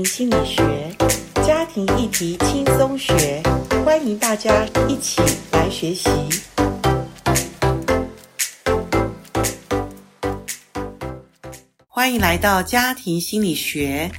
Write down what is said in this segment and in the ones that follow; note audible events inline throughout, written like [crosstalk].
心理学，家庭议题轻松学，欢迎大家一起来学习。欢迎来到家庭心理学。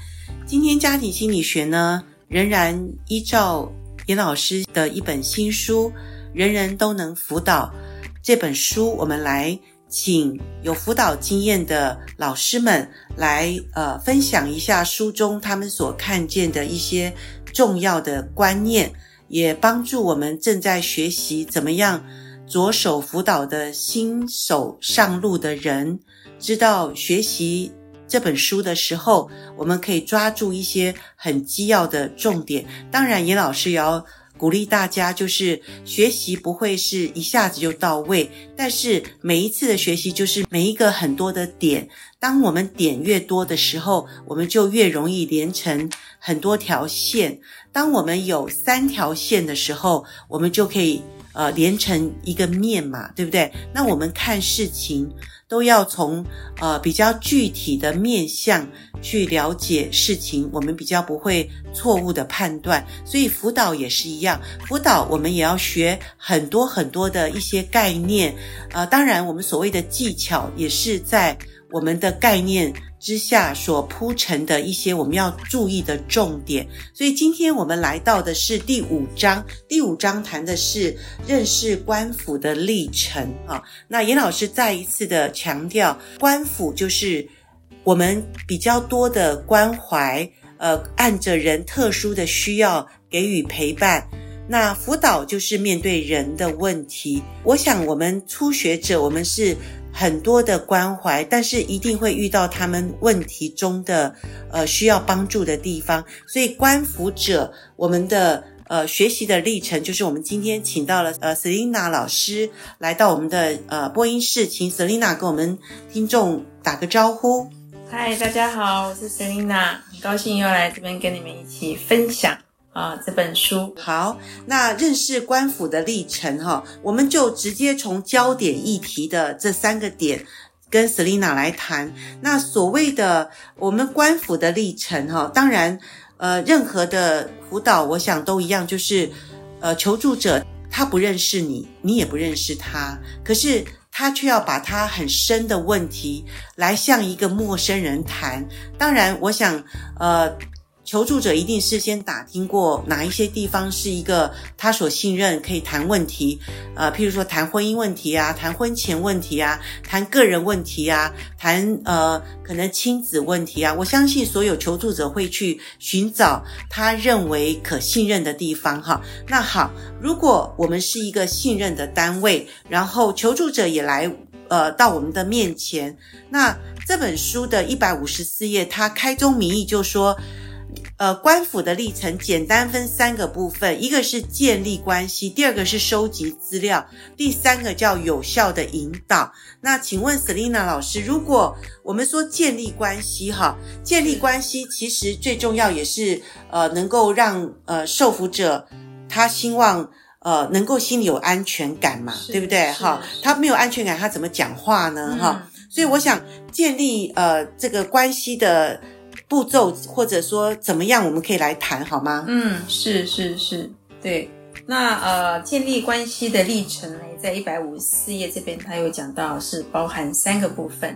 今天家庭心理学呢，仍然依照严老师的一本新书《人人都能辅导》这本书，我们来。请有辅导经验的老师们来呃分享一下书中他们所看见的一些重要的观念，也帮助我们正在学习怎么样着手辅导的新手上路的人，知道学习这本书的时候，我们可以抓住一些很基要的重点。当然，严老师也要。鼓励大家，就是学习不会是一下子就到位，但是每一次的学习就是每一个很多的点。当我们点越多的时候，我们就越容易连成很多条线。当我们有三条线的时候，我们就可以呃连成一个面嘛，对不对？那我们看事情。都要从呃比较具体的面向去了解事情，我们比较不会错误的判断。所以辅导也是一样，辅导我们也要学很多很多的一些概念。呃，当然我们所谓的技巧也是在我们的概念之下所铺陈的一些我们要注意的重点，所以今天我们来到的是第五章。第五章谈的是认识官府的历程啊。那严老师再一次的强调，官府就是我们比较多的关怀，呃，按着人特殊的需要给予陪伴。那辅导就是面对人的问题。我想我们初学者，我们是。很多的关怀，但是一定会遇到他们问题中的呃需要帮助的地方。所以观辅者，我们的呃学习的历程，就是我们今天请到了呃 Selina 老师来到我们的呃播音室，请 Selina 跟我们听众打个招呼。嗨，大家好，我是 Selina，很高兴又来这边跟你们一起分享。啊，这本书好。那认识官府的历程哈，我们就直接从焦点议题的这三个点跟 Selina 来谈。那所谓的我们官府的历程哈，当然呃，任何的辅导我想都一样，就是呃，求助者他不认识你，你也不认识他，可是他却要把他很深的问题来向一个陌生人谈。当然，我想呃。求助者一定事先打听过哪一些地方是一个他所信任可以谈问题，呃，譬如说谈婚姻问题啊，谈婚前问题啊，谈个人问题啊，谈呃可能亲子问题啊。我相信所有求助者会去寻找他认为可信任的地方哈。那好，如果我们是一个信任的单位，然后求助者也来呃到我们的面前，那这本书的一百五十四页，他开宗明义就说。呃，官府的历程简单分三个部分，一个是建立关系，第二个是收集资料，第三个叫有效的引导。那请问 Selina 老师，如果我们说建立关系，哈，建立关系其实最重要也是呃，能够让呃受服者他希望呃能够心里有安全感嘛，对不对？哈，他没有安全感，他怎么讲话呢？哈、嗯，所以我想建立呃这个关系的。步骤或者说怎么样，我们可以来谈好吗？嗯，是是是，对。那呃，建立关系的历程呢，在一百五十四页这边，他有讲到是包含三个部分。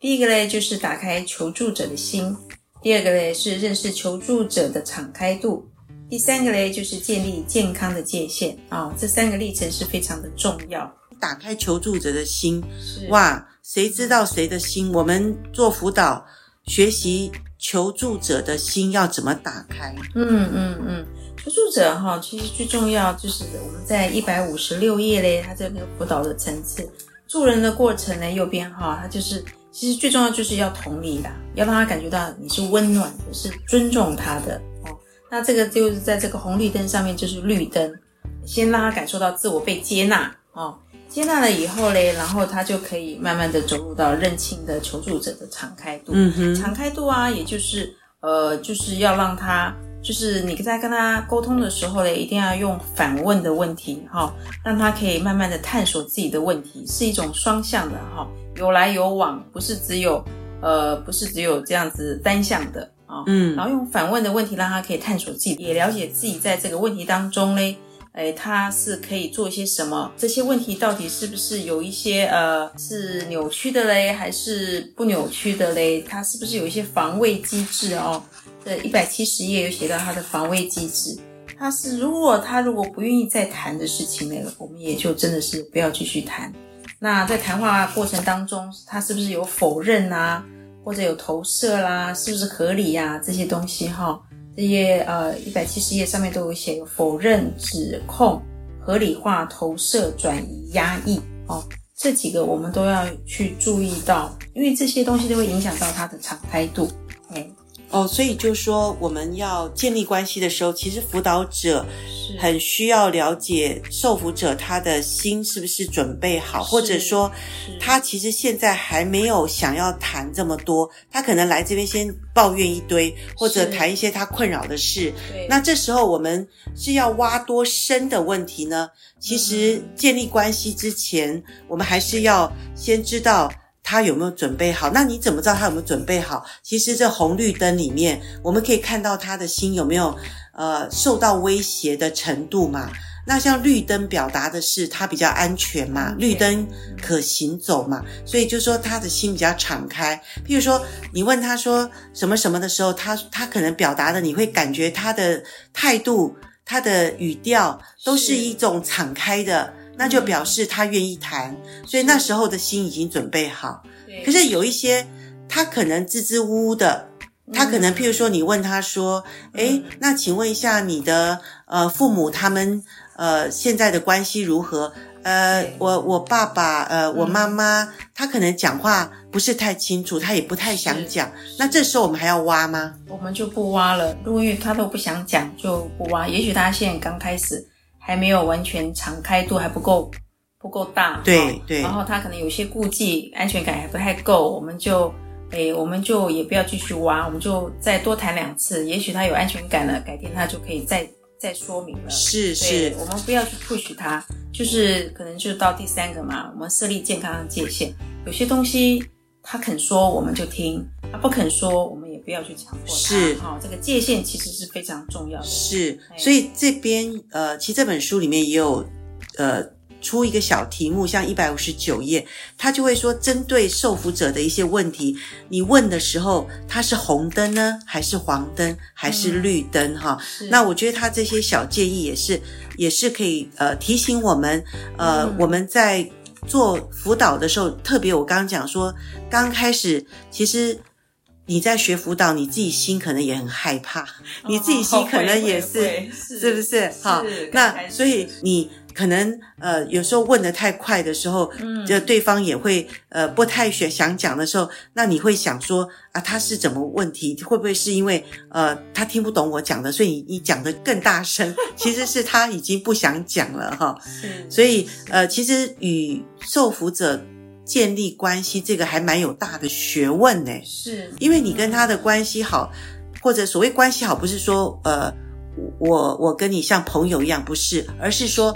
第一个呢，就是打开求助者的心；第二个呢，是认识求助者的敞开度；第三个呢，就是建立健康的界限啊、哦。这三个历程是非常的重要。打开求助者的心，是哇，谁知道谁的心？我们做辅导学习。求助者的心要怎么打开？嗯嗯嗯，求助者哈，其实最重要就是我们在一百五十六页嘞，它这个辅导的层次，助人的过程呢，右边哈，它就是其实最重要就是要同理啦，要让他感觉到你是温暖的，是尊重他的哦。那这个就是在这个红绿灯上面就是绿灯，先让他感受到自我被接纳哦。接纳了以后嘞，然后他就可以慢慢的走入到认清的求助者的敞开度。嗯哼，敞开度啊，也就是呃，就是要让他，就是你在跟他沟通的时候嘞，一定要用反问的问题哈、哦，让他可以慢慢的探索自己的问题，是一种双向的哈、哦，有来有往，不是只有呃，不是只有这样子单向的啊、啊，嗯，然后用反问的问题让他可以探索自己，也了解自己在这个问题当中嘞，哎，他是可以做一些什么？这些问题到底是不是有一些呃是扭曲的嘞，还是不扭曲的嘞？他是不是有一些防卫机制哦？这一百七十页有写到他的防卫机制，他是如果他如果不愿意再谈的事情呢，我们也就真的是不要继续谈。那在谈话过程当中，他是不是有否认啊，或者有投射啦，是不是合理呀、啊？这些东西哈。这些呃，一百七十页上面都有写否认、指控、合理化、投射、转移、压抑哦，这几个我们都要去注意到，因为这些东西都会影响到它的敞开度，哎。哦，所以就说，我们要建立关系的时候，其实辅导者很需要了解受辅者他的心是不是准备好，或者说他其实现在还没有想要谈这么多，他可能来这边先抱怨一堆，或者谈一些他困扰的事。那这时候我们是要挖多深的问题呢？其实建立关系之前，我们还是要先知道。他有没有准备好？那你怎么知道他有没有准备好？其实这红绿灯里面，我们可以看到他的心有没有呃受到威胁的程度嘛。那像绿灯表达的是他比较安全嘛，绿灯可行走嘛，所以就说他的心比较敞开。譬如说你问他说什么什么的时候，他他可能表达的你会感觉他的态度、他的语调都是一种敞开的。那就表示他愿意谈，所以那时候的心已经准备好。可是有一些他可能支支吾吾的，他可能譬如说你问他说：“诶，那请问一下你的呃父母他们呃现在的关系如何？”呃，我我爸爸呃我妈妈，他可能讲话不是太清楚，他也不太想讲。那这时候我们还要挖吗？我们就不挖了。如果因为他都不想讲，就不挖。也许他现在刚开始。还没有完全敞开度还不够不够大，对对，然后他可能有些顾忌，安全感还不太够，我们就诶，我们就也不要继续挖，我们就再多谈两次，也许他有安全感了，改天他就可以再再说明了。是是，我们不要去 push 他，就是可能就到第三个嘛，我们设立健康的界限，有些东西他肯说我们就听，他不肯说我们。不要去强迫他，是哈、哦，这个界限其实是非常重要的。是，所以这边呃，其实这本书里面也有呃出一个小题目，像一百五十九页，他就会说，针对受辅者的一些问题，你问的时候，它是红灯呢，还是黄灯，还是绿灯？哈、嗯，那我觉得他这些小建议也是也是可以呃提醒我们，呃，嗯、我们在做辅导的时候，特别我刚刚讲说，刚开始其实。你在学辅导，你自己心可能也很害怕，哦、你自己心可能也是，是，不是？好，那所以你可能呃有时候问的太快的时候，嗯，就对方也会呃不太想想讲的时候，那你会想说啊，他是怎么问题？会不会是因为呃他听不懂我讲的，所以你你讲的更大声？其实是他已经不想讲了哈。是，所以呃，其实与受辅者。建立关系这个还蛮有大的学问呢，是。因为你跟他的关系好，或者所谓关系好，不是说呃我我跟你像朋友一样，不是，而是说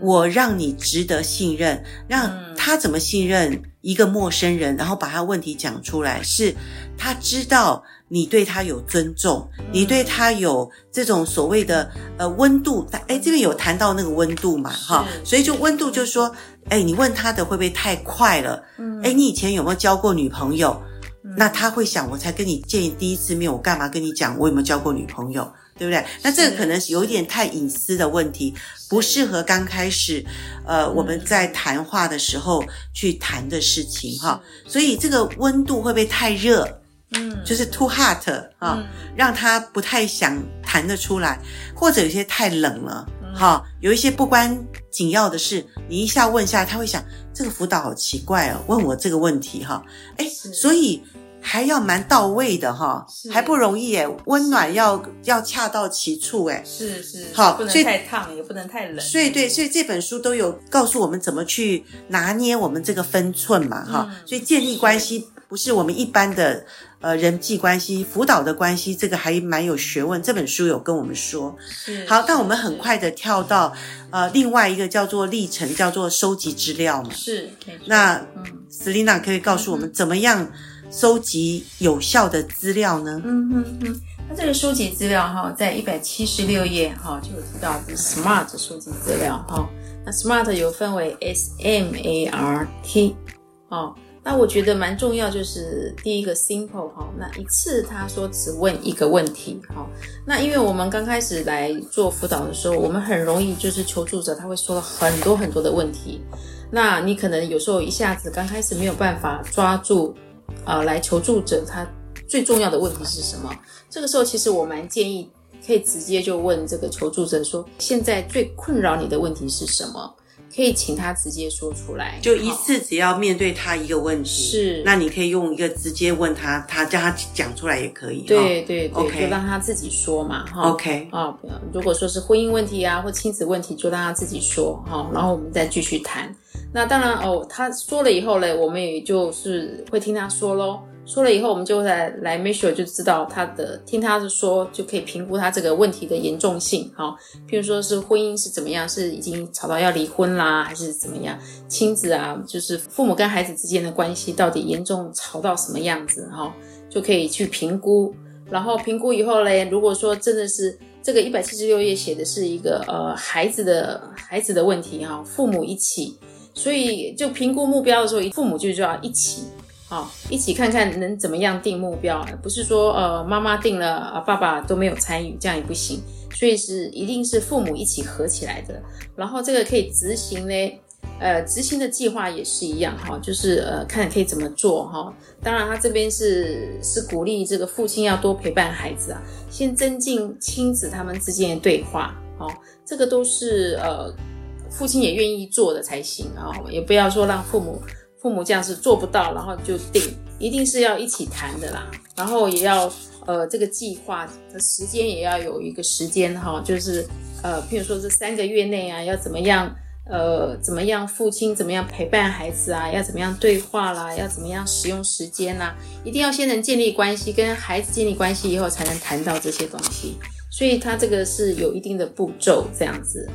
我让你值得信任，让他怎么信任一个陌生人，然后把他问题讲出来，是他知道你对他有尊重，你对他有这种所谓的呃温度，诶这边有谈到那个温度嘛，哈，所以就温度就是说。哎，你问他的会不会太快了？嗯，哎，你以前有没有交过女朋友？嗯，那他会想，我才跟你见第一次面，我干嘛跟你讲我有没有交过女朋友？对不对？那这个可能是有一点太隐私的问题，不适合刚开始，呃，我们在谈话的时候去谈的事情哈。所以这个温度会不会太热？嗯，就是 too hot 啊，嗯，让他不太想谈得出来，或者有些太冷了。好，有一些不关紧要的事，你一下问下来，他会想这个辅导好奇怪哦，问我这个问题哈，哎，所以还要蛮到位的哈，还不容易诶，温暖要要恰到其处哎，是是，好，不能太烫，也不能太冷，所以对，所以这本书都有告诉我们怎么去拿捏我们这个分寸嘛，哈，所以建立关系不是我们一般的。呃，人际关系、辅导的关系，这个还蛮有学问。这本书有跟我们说。是。好，但我们很快的跳到呃另外一个叫做历程，叫做收集资料嘛。是。那，嗯，Selena 可以告诉我们怎么样收集有效的资料呢？嗯嗯嗯，那这个收集资料哈，在一百七十六页哈就有提到是 SMART 收集资料哈。那 SMART 有分为 S M A R T 哦。那我觉得蛮重要，就是第一个 simple 哈，那一次他说只问一个问题哈。那因为我们刚开始来做辅导的时候，我们很容易就是求助者他会说了很多很多的问题，那你可能有时候一下子刚开始没有办法抓住，呃，来求助者他最重要的问题是什么？这个时候其实我蛮建议可以直接就问这个求助者说，现在最困扰你的问题是什么？可以请他直接说出来，就一次只要面对他一个问题，是，那你可以用一个直接问他，他叫他讲出来也可以，对对对就让他自己说嘛，哈，OK，啊，如果说是婚姻问题啊或亲子问题，就让他自己说，哈，然后我们再继续谈。那当然哦，他说了以后嘞，我们也就是会听他说喽。说了以后，我们就来来 measure 就知道他的，听他的说就可以评估他这个问题的严重性。好，譬如说是婚姻是怎么样，是已经吵到要离婚啦，还是怎么样？亲子啊，就是父母跟孩子之间的关系到底严重吵到什么样子？哈，就可以去评估。然后评估以后嘞，如果说真的是这个一百七十六页写的是一个呃孩子的孩子的问题哈，父母一起，所以就评估目标的时候，父母就就要一起。好，一起看看能怎么样定目标，不是说呃妈妈定了啊，爸爸都没有参与，这样也不行。所以是一定是父母一起合起来的，然后这个可以执行呢，呃，执行的计划也是一样哈，就是呃看可以怎么做哈。当然他这边是是鼓励这个父亲要多陪伴孩子啊，先增进亲子他们之间的对话，好，这个都是呃父亲也愿意做的才行啊，也不要说让父母。父母这样是做不到，然后就定，一定是要一起谈的啦。然后也要呃，这个计划的时间也要有一个时间哈，就是呃，譬如说这三个月内啊，要怎么样呃，怎么样父亲怎么样陪伴孩子啊，要怎么样对话啦，要怎么样使用时间啦，一定要先能建立关系，跟孩子建立关系以后，才能谈到这些东西。所以他这个是有一定的步骤，这样子。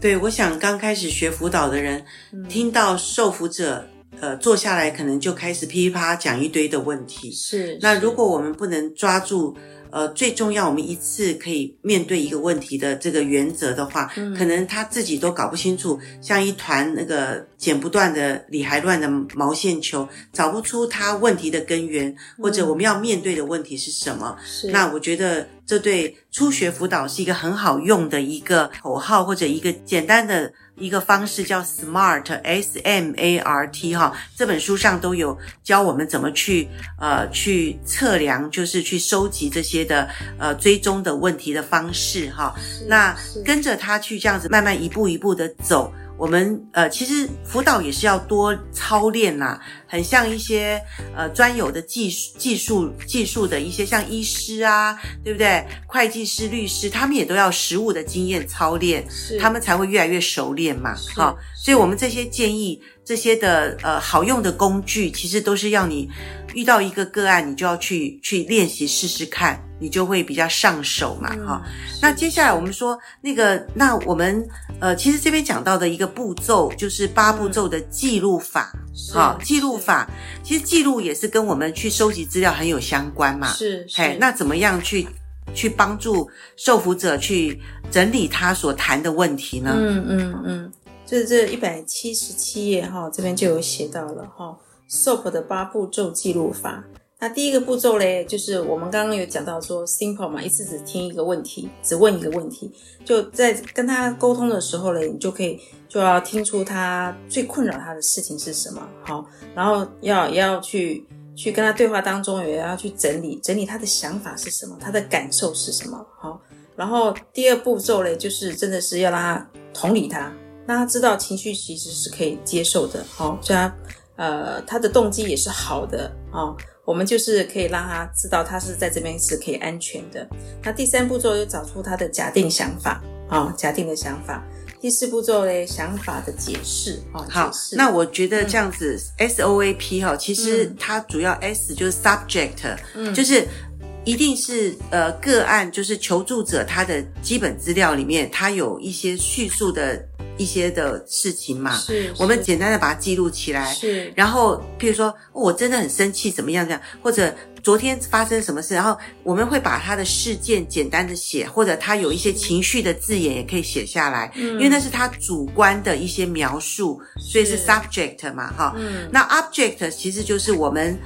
对，我想刚开始学辅导的人，嗯、听到受辅者。呃，坐下来可能就开始噼里啪啦讲一堆的问题。是，那如果我们不能抓住，呃，最重要，我们一次可以面对一个问题的这个原则的话，嗯，可能他自己都搞不清楚，像一团那个剪不断的、理还乱的毛线球，找不出他问题的根源，或者我们要面对的问题是什么。是，那我觉得这对初学辅导是一个很好用的一个口号，或者一个简单的。一个方式叫 SMART S M A R T 哈，这本书上都有教我们怎么去呃去测量，就是去收集这些的呃追踪的问题的方式哈。那跟着他去这样子慢慢一步一步的走。我们呃，其实辅导也是要多操练啦，很像一些呃专有的技术、技术、技术的一些像医师啊，对不对？会计师、律师，他们也都要实务的经验操练，他们才会越来越熟练嘛。好，所以我们这些建议。这些的呃好用的工具，其实都是要你遇到一个个案，你就要去去练习试试看，你就会比较上手嘛，哈、嗯。那接下来我们说那个，那我们呃，其实这边讲到的一个步骤，就是八步骤的记录法，好、嗯，记录法，其实记录也是跟我们去收集资料很有相关嘛，是，是。嘿，那怎么样去去帮助受服者去整理他所谈的问题呢？嗯嗯嗯。就是这一百七十七页哈，这边就有写到了哈，SOAP 的八步骤记录法。那第一个步骤嘞，就是我们刚刚有讲到说，simple 嘛，一次只听一个问题，只问一个问题，就在跟他沟通的时候嘞，你就可以就要听出他最困扰他的事情是什么，好，然后要也要去去跟他对话当中，也要去整理整理他的想法是什么，他的感受是什么，好，然后第二步骤嘞，就是真的是要让他同理他。让他知道情绪其实是可以接受的，好，所以他呃他的动机也是好的，哦，我们就是可以让他知道他是在这边是可以安全的。那第三步骤就找出他的假定想法，啊、哦，假定的想法。第四步骤嘞，想法的解释，啊、哦，好，那我觉得这样子、嗯、S O A P 哈，其实它主要 S 就是 subject，嗯，就是。一定是呃个案，就是求助者他的基本资料里面，他有一些叙述的一些的事情嘛。是，我们简单的把它记录起来。是，然后譬如说，哦，我真的很生气，怎么样这样，或者昨天发生什么事，然后我们会把他的事件简单的写，或者他有一些情绪的字眼也可以写下来，嗯，因为那是他主观的一些描述，所以是 subject 嘛，哈。嗯，那 object 其实就是我们。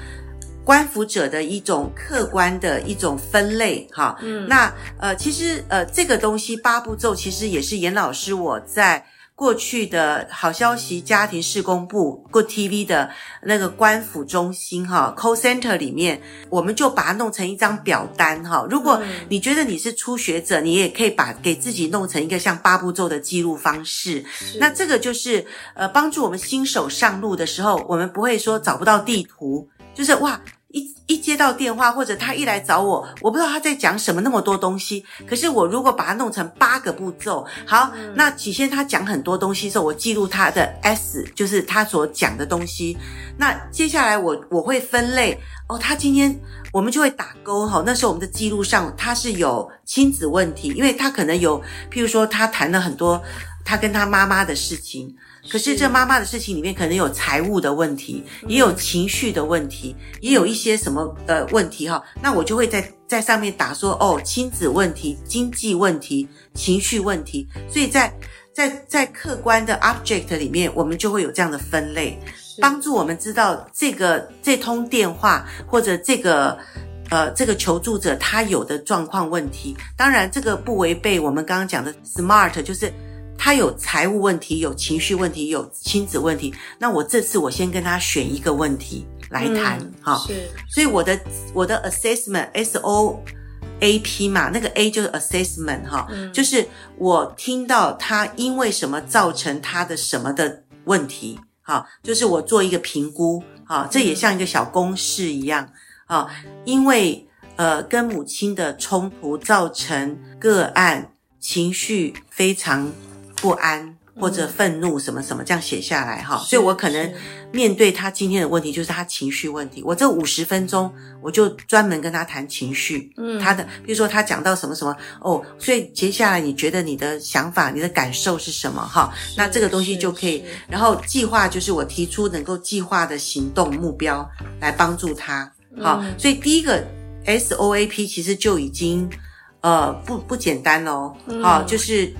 观府者的一种客观的一种分类，哈，嗯，那呃，其实呃，这个东西八步骤其实也是严老师我在过去的好消息家庭事工部 Good TV 的那个官府中心哈 Call Center 里面，我们就把它弄成一张表单哈。如果你觉得你是初学者，你也可以把给自己弄成一个像八步骤的记录方式。那这个就是呃，帮助我们新手上路的时候，我们不会说找不到地图。就是哇，一一接到电话或者他一来找我，我不知道他在讲什么那么多东西。可是我如果把它弄成八个步骤，好，嗯、那起先他讲很多东西的时候，我记录他的 S，就是他所讲的东西。那接下来我我会分类哦，他今天我们就会打勾哈。那时候我们的记录上他是有亲子问题，因为他可能有，譬如说他谈了很多他跟他妈妈的事情。可是这妈妈的事情里面可能有财务的问题，也有情绪的问题，也有一些什么的问题哈。那我就会在在上面打说哦，亲子问题、经济问题、情绪问题。所以在在在客观的 object 里面，我们就会有这样的分类，帮助我们知道这个这通电话或者这个呃这个求助者他有的状况问题。当然，这个不违背我们刚刚讲的 SMART，就是。他有财务问题，有情绪问题，有亲子问题。那我这次我先跟他选一个问题来谈，哈、嗯。是。所以我的我的 assessment S O A P 嘛，那个 A 就是 assessment 哈、嗯，就是我听到他因为什么造成他的什么的问题，哈，就是我做一个评估，哈，这也像一个小公式一样，啊，因为呃跟母亲的冲突造成个案情绪非常。不安或者愤怒什么什么这样写下来哈，所以我可能面对他今天的问题就是他情绪问题，我这五十分钟我就专门跟他谈情绪，嗯，他的比如说他讲到什么什么哦，所以接下来你觉得你的想法、你的感受是什么哈？那这个东西就可以，然后计划就是我提出能够计划的行动目标来帮助他，好，所以第一个 SOAP 其实就已经呃不不简单喽，好，就是。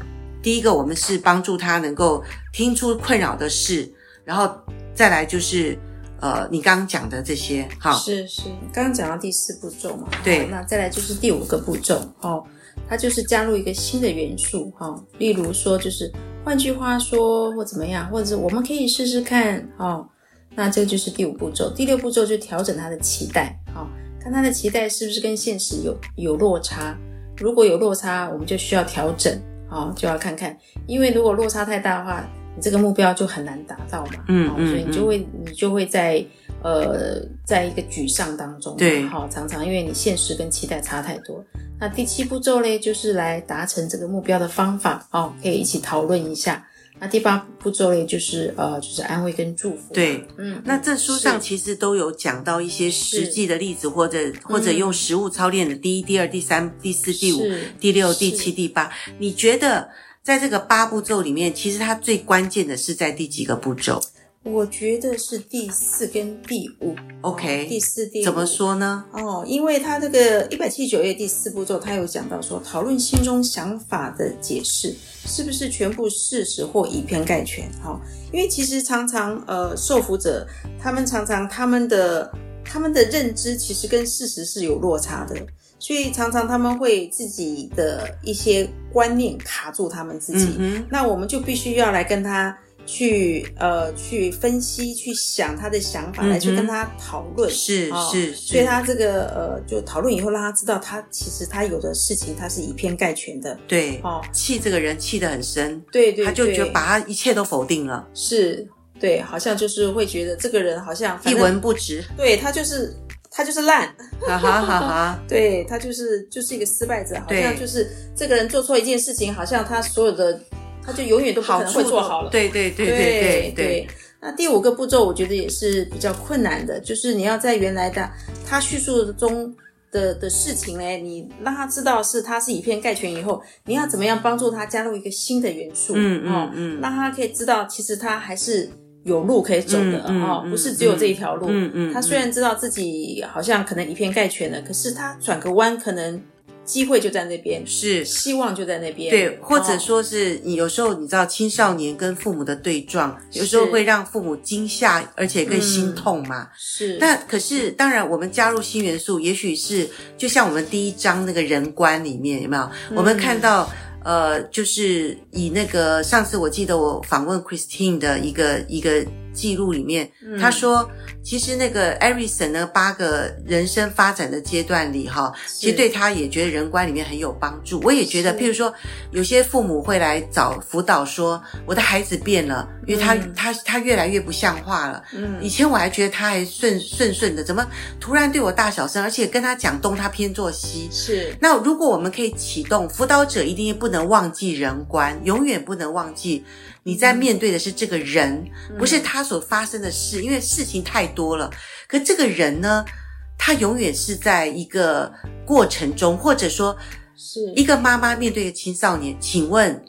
第一个，我们是帮助他能够听出困扰的事，然后再来就是，呃，你刚刚讲的这些，哈，是是，刚刚讲到第四步骤嘛，对，那再来就是第五个步骤，哦，它就是加入一个新的元素，哈、哦，例如说就是换句话说或怎么样，或者是我们可以试试看，哦，那这就是第五步骤，第六步骤就调整他的期待，哦，看他的期待是不是跟现实有有落差，如果有落差，我们就需要调整。哦，就要看看，因为如果落差太大的话，你这个目标就很难达到嘛。嗯嗯，所以你就会你就会在呃，在一个沮丧当中。对，好，常常因为你现实跟期待差太多。那第七步骤呢，就是来达成这个目标的方法。哦，可以一起讨论一下。那第八步骤呢，就是呃，就是安慰跟祝福。对，嗯，那这书上其实都有讲到一些实际的例子，或者或者用实物操练的第一、第二、第三、第四、第五、第六、第七、第八。你觉得在这个八步骤里面，其实它最关键的是在第几个步骤？我觉得是第四跟第五，OK，第四、第五怎么说呢？哦，因为他这个一百七十九页第四步骤，他有讲到说，讨论心中想法的解释是不是全部事实或以偏概全？哈，因为其实常常呃，受服者他们常常他们的他们的认知其实跟事实是有落差的，所以常常他们会自己的一些观念卡住他们自己，嗯、那我们就必须要来跟他。去呃，去分析，去想他的想法，来去跟他讨论，是、哦、是，所以他这个呃，就讨论以后，让他知道他其实他有的事情他是以偏概全的，对，哦，气这个人气得很深，对对，对，他就觉得把他一切都否定了，是，对，好像就是会觉得这个人好像一文不值，对他就是他就是烂，哈哈哈哈，[laughs] 对他就是就是一个失败者，好像就是这个人做错一件事情，好像他所有的。他就永远都不可能会做好了。对对对对对对。那第五个步骤，我觉得也是比较困难的，就是你要在原来的他叙述中的的事情呢，你让他知道是他是以偏概全以后，你要怎么样帮助他加入一个新的元素？嗯嗯嗯，让他可以知道，其实他还是有路可以走的哦，不是只有这一条路。嗯嗯，他虽然知道自己好像可能以偏概全了，可是他转个弯可能。机会就在那边，是希望就在那边。对，或者说是你有时候你知道青少年跟父母的对撞，有时候会让父母惊吓，而且更心痛嘛。是。那可是当然，我们加入新元素，也许是就像我们第一章那个人观里面有没有？我们看到呃，就是以那个上次我记得我访问 Christine 的一个一个。记录里面，他说，其实那个艾瑞森呢八个人生发展的阶段里，哈，其实对他也觉得人观里面很有帮助。我也觉得，譬如说，有些父母会来找辅导，说我的孩子变了，因为他他他越来越不像话了。嗯，以前我还觉得他还顺顺顺的，怎么突然对我大小声，而且跟他讲东，他偏做西。是。那如果我们可以启动辅导者，一定不能忘记人观，永远不能忘记。你在面对的是这个人，不是他所发生的事，因为事情太多了。可这个人呢，他永远是在一个过程中，或者说，是一个妈妈面对的青少年。请问，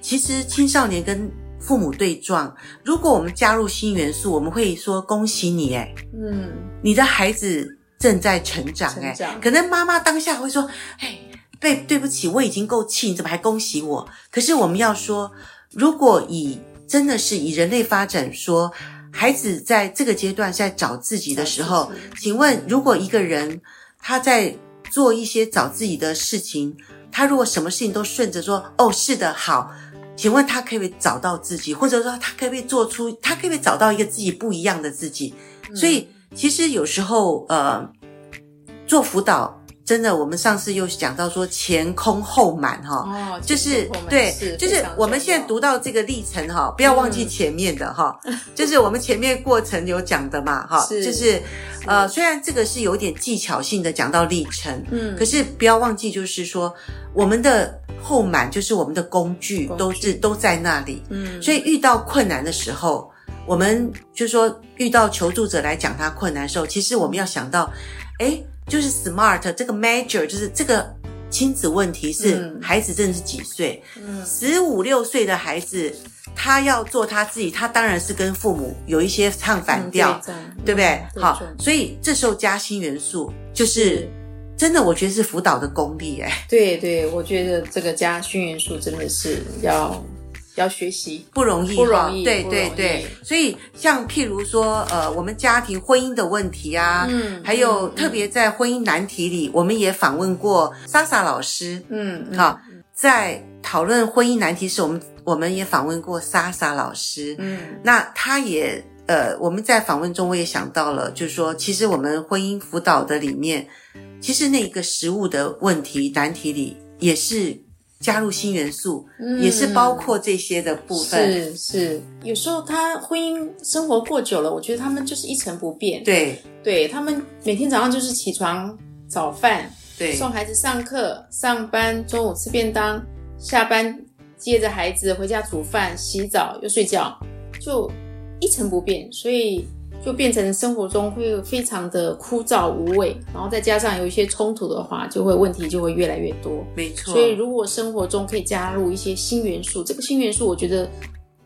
其实青少年跟父母对撞，如果我们加入新元素，我们会说恭喜你，哎嗯，你的孩子正在成长，哎可能妈妈当下会说，哎，对，对不起，我已经够气，你怎么还恭喜我？可是我们要说。如果以真的是以人类发展说，孩子在这个阶段在找自己的时候，请问，如果一个人他在做一些找自己的事情，他如果什么事情都顺着说，哦，是的，好，请问他可不可以找到自己，或者说他可不可以做出，他可不可以找到一个自己不一样的自己？所以，其实有时候，呃，做辅导。真的，我们上次又讲到说前空后满哈，哦，就是对，就是我们现在读到这个历程哈，不要忘记前面的哈，嗯、[laughs] 就是我们前面过程有讲的嘛哈，是。就是呃，虽然这个是有点技巧性的讲到历程，嗯，可是不要忘记就是说我们的后满就是我们的工具都是都在那里，嗯，所以遇到困难的时候，我们就是说遇到求助者来讲他困难的时候，其实我们要想到，诶就是 smart 这个 major 就是这个亲子问题是孩子真的是几岁？嗯，十五六岁的孩子，他要做他自己，他当然是跟父母有一些唱反调，嗯、对不对？嗯、好，所以这时候加新元素，就是，是真的，我觉得是辅导的功力哎。对对，我觉得这个加新元素真的是要。要学习。不容易，不容易，对对对。所以像譬如说，呃，我们家庭婚姻的问题啊，嗯，还有特别在婚姻难题里，我们也访问过莎莎老师，嗯，好，在讨论婚姻难题时，我们我们也访问过莎莎老师，嗯，那他也，呃，我们在访问中我也想到了，就是说，其实我们婚姻辅导的里面，其实那个食物的问题难题里也是。加入新元素，嗯，也是包括这些的部分。是是，有时候他婚姻生活过久了，我觉得他们就是一成不变。对对，他们每天早上就是起床、早饭，对，送孩子上课、上班，中午吃便当，下班接着孩子回家煮饭、洗澡又睡觉，就一成不变。所以。就变成生活中会非常的枯燥无味，然后再加上有一些冲突的话，就会问题就会越来越多。没错。所以如果生活中可以加入一些新元素，这个新元素我觉得，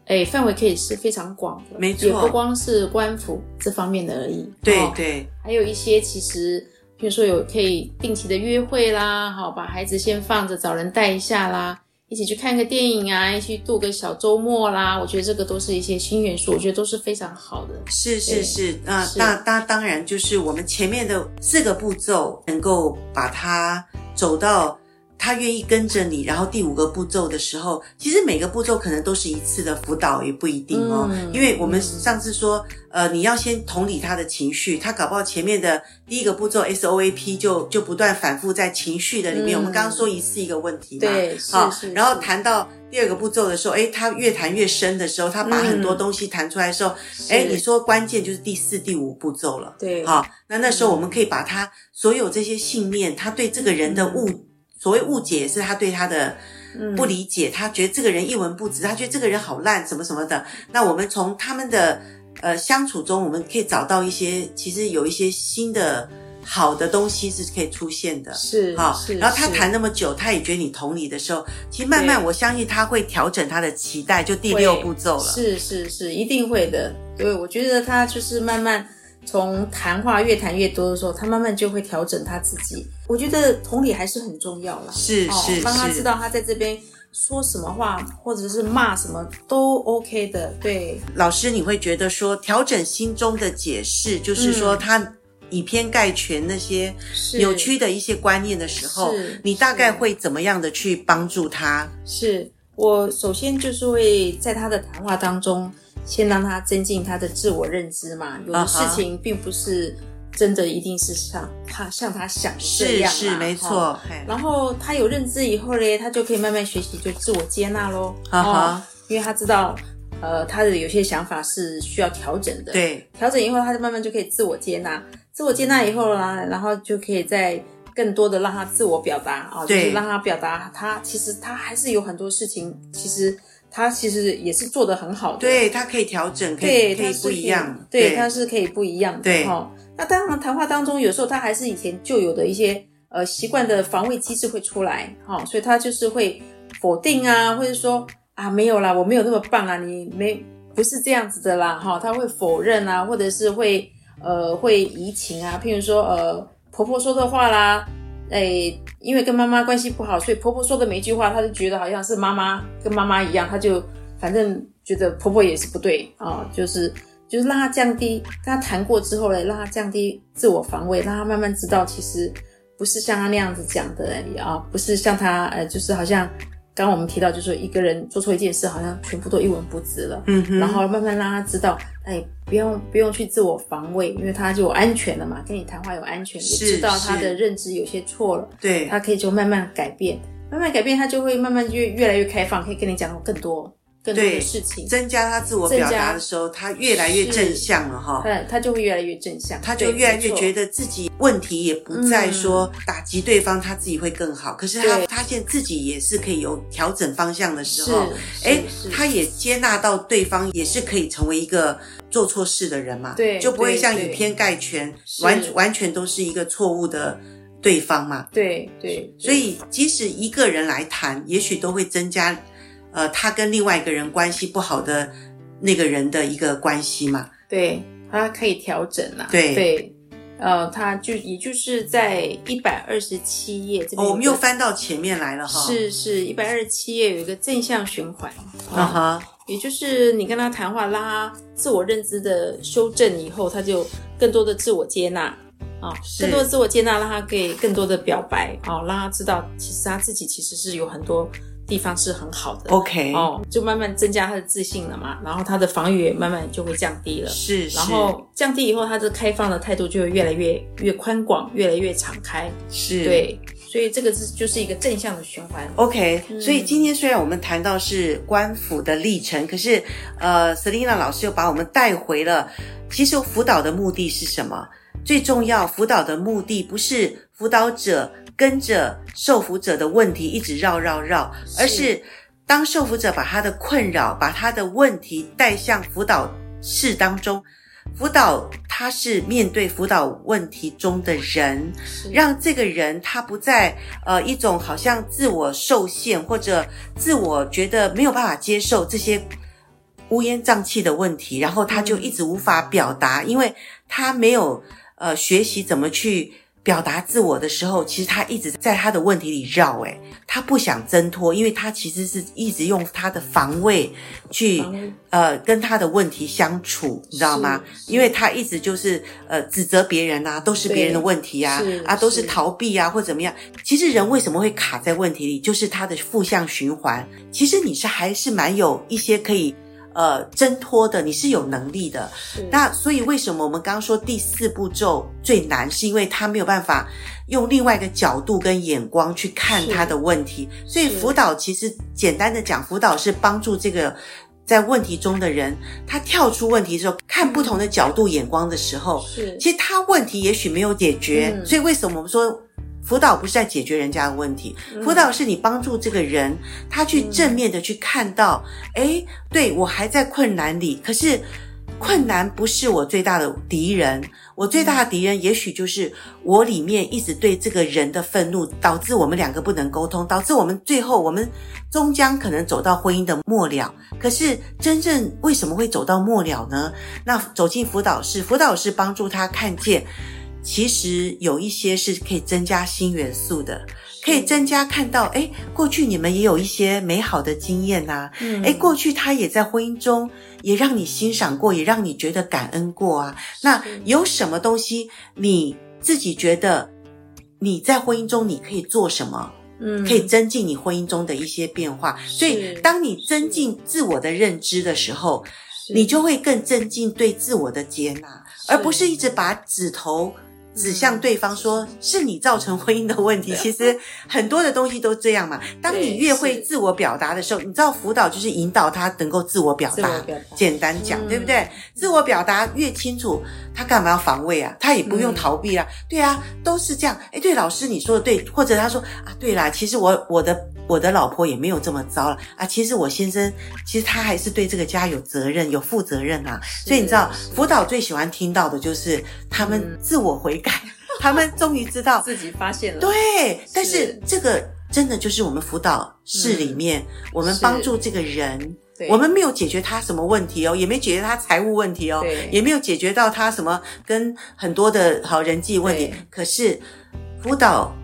哎，范围可以是非常广的。没错。也不光是官府这方面的而已。对对。还有一些其实，比如说有可以定期的约会啦，好，把孩子先放着，找人带一下啦。一起去看个电影啊，一起度个小周末啦，我觉得这个都是一些新元素，我觉得都是非常好的。是是是，那那那当然就是我们前面的四个步骤能够把它走到。他愿意跟着你，然后第五个步骤的时候，其实每个步骤可能都是一次的辅导，也不一定哦。嗯、因为我们上次说，呃，你要先同理他的情绪，他搞不好前面的第一个步骤 SOAP 就就不断反复在情绪的里面。嗯、我们刚刚说一次一个问题嘛，对，好，是是是，然后谈到第二个步骤的时候，诶，他越谈越深的时候，他把很多东西谈出来的时候，诶、嗯，你说关键就是第四、第五步骤了，对，好，那那时候我们可以把他所有这些信念，他对这个人的误。嗯所谓误解是他对他的不理解，嗯、他觉得这个人一文不值，他觉得这个人好烂，什么什么的。那我们从他们的呃相处中，我们可以找到一些其实有一些新的好的东西是可以出现的，是好。是然后他是谈那么久，他也觉得你同理的时候，其实慢慢我相信他会调整他的期待，就第六步骤了。是是是，一定会的。对，我觉得他就是慢慢从谈话越谈越多的时候，他慢慢就会调整他自己。我觉得同理还是很重要啦，是哦是帮他知道他在这边说什么话，或者是骂什么都 OK 的。对，老师，你会觉得说调整心中的解释，就是说嗯。他以偏概全那些扭曲的一些观念的时候，你大概是会怎么样的去帮助他？是。我首先就是会在他的谈话当中，先让他增进他的自我认知嘛。有的事情并不是真的一定是像他像他想的这样是是没错然后他有认知以后嘞，他就可以慢慢学习，就自我接纳喽。啊因为他知道，呃，他的有些想法是需要调整的。，对，调整以后，他就慢慢就可以自我接纳。自我接纳以后呢，然后就可以再更多的让他自我表达啊，就是让他表达他其实他还是有很多事情，其实他其实也是做得很好的。对他可以调整，可对，以可以不一样，对，他是可以不一样的。对哈。那当然，谈话当中有时候他还是以前就有的一些呃习惯的防卫机制会出来，哈，所以他就是会否定啊，或者说啊没有啦，我没有那么棒啊，你没不是这样子的啦，哈，他会否认啊，或者是会呃会移情啊，譬如说呃婆婆说的话啦。哎，因为跟妈妈关系不好，所以婆婆说的每一句话，她就觉得好像是妈妈跟妈妈一样，她就反正觉得婆婆也是不对啊、就是就是让他降低，跟他谈过之后嘞，让他降低自我防卫，让他慢慢知道其实不是像他那样子讲的啊、哦，不是像他呃，就是好像刚刚我们提到，就是说一个人做错一件事，好像全部都一文不值了，嗯哼，然后慢慢让他知道，哎，不用不用去自我防卫，因为他就有安全了嘛，跟你谈话有安全，也知道他的认知有些错了。对，他可以就慢慢改变，慢慢改变，他就会慢慢越越来越开放，可以跟你讲更多更多的事情，增加他自我表达的时候，他越来越正向了哈。他他就会越来越正向，他就越来越觉得自己问题也不再说打击对方，他自己会更好。可是他发现自己也是可以有调整方向的时候，哎，他也接纳到对方也是可以成为一个做错事的人嘛，对，就不会像以偏概全，完完全都是一个错误的对方嘛。对对，所以即使一个人来谈，也许都会增加。呃，他跟另外一个人关系不好的那个人的一个关系嘛，对，他可以调整啊，对。对，呃，他就也就是在一百二十七页这边，哦，我们又翻到前面来了哈，是是，一百二十七页有一个正向循环，啊哈，也就是你跟他谈话，让他自我认知的修正以后，他就更多的自我接纳。啊，更多的自我接纳，让他可以更多的表白。啊，让他知道其实他自己其实是有很多地方是很好的。OK，哦，就慢慢增加他的自信了嘛，然后他的防御也慢慢就会降低了。是，然后降低以后，他的开放的态度就会越来越越宽广，越来越敞开。是，对，所以这个是就是一个正向的循环。OK，、嗯、所以今天虽然我们谈到是官府的历程，可是呃，Selina 老师又把我们带回了，其实辅导的目的是什么？最重要，辅导的目的不是辅导者跟着受服者的问题一直绕绕绕，而是当受服者把他的困扰、把他的问题带向辅导室当中，辅导他是面对辅导问题中的人，让这个人他不再呃一种好像自我受限或者自我觉得没有办法接受这些乌烟瘴气的问题，然后他就一直无法表达，因为他没有。呃，学习怎么去表达自我的时候，其实他一直在他的问题里绕，诶，他不想挣脱，因为他其实是一直用他的防卫去呃跟他的问题相处，你知道吗？因为他一直就是呃指责别人啊，都是别人的问题啊，啊都是逃避啊或怎么样。其实人为什么会卡在问题里，就是他的负向循环。其实你是还是蛮有一些可以。呃，挣脱的你是有能力的，那所以为什么我们刚刚说第四步骤最难，是因为他没有办法用另外一个角度跟眼光去看他的问题。所以辅导其实简单的讲，辅导是帮助这个在问题中的人，他跳出问题之后，看不同的角度眼光的时候，是其实他问题也许没有解决。嗯、所以为什么我们说？辅导不是在解决人家的问题，辅导是你帮助这个人，他去正面的去看到，诶，对，我还在困难里，可是困难不是我最大的敌人，我最大的敌人也许就是我里面一直对这个人的愤怒，导致我们两个不能沟通，导致我们最后我们终将可能走到婚姻的末了。可是真正为什么会走到末了呢？那走进辅导室，辅导室帮助他看见，其实有一些是可以增加新元素的。可以增加看到，哎，过去你们也有一些美好的经验呐、啊，嗯，诶，过去他也在婚姻中也让你欣赏过，也让你觉得感恩过啊。那有什么东西你自己觉得你在婚姻中你可以做什么？嗯，可以增进你婚姻中的一些变化。所以，当你增进自我的认知的时候，你就会更增进对自我的接纳，而不是一直把指头。指向对方说是你造成婚姻的问题，其实很多的东西都这样嘛。当你越会自我表达的时候，你知道辅导就是引导他能够自我表达。简单讲，对不对？自我表达越清楚，他干嘛要防卫啊？他也不用逃避啊。对啊，都是这样。哎，对，老师你说的对，或者他说啊，对啦，其实我我的我的老婆也没有这么糟了啊。其实我先生其实他还是对这个家有责任、有负责任啊。所以你知道，辅导最喜欢听到的就是他们自我回改。[laughs] 他们终于知道 [laughs] 自己发现了，对，但是这个真的就是我们辅导室里面，嗯、我们帮助这个人，我们没有解决他什么问题哦，也没解决他财务问题哦，也没有解决到他什么跟很多的好人际问题。可是辅导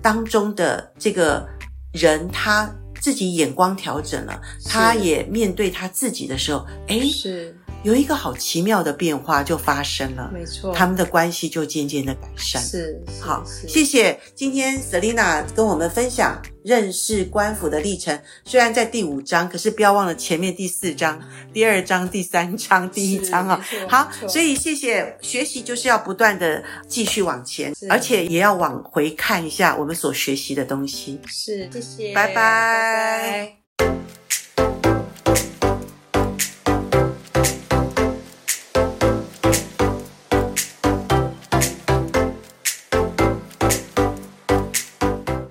当中的这个人，他自己眼光调整了，他也面对他自己的时候，哎，是。有一个好奇妙的变化就发生了，没错，他们的关系就渐渐的改善。是，是好，谢谢今天 Selina 跟我们分享认识官府的历程。虽然在第五章，可是不要忘了前面第四章、第二章、第三章、第一章啊。好，所以谢谢学习就是要不断的继续往前，而且也要往回看一下我们所学习的东西。是，谢谢，拜拜。拜拜。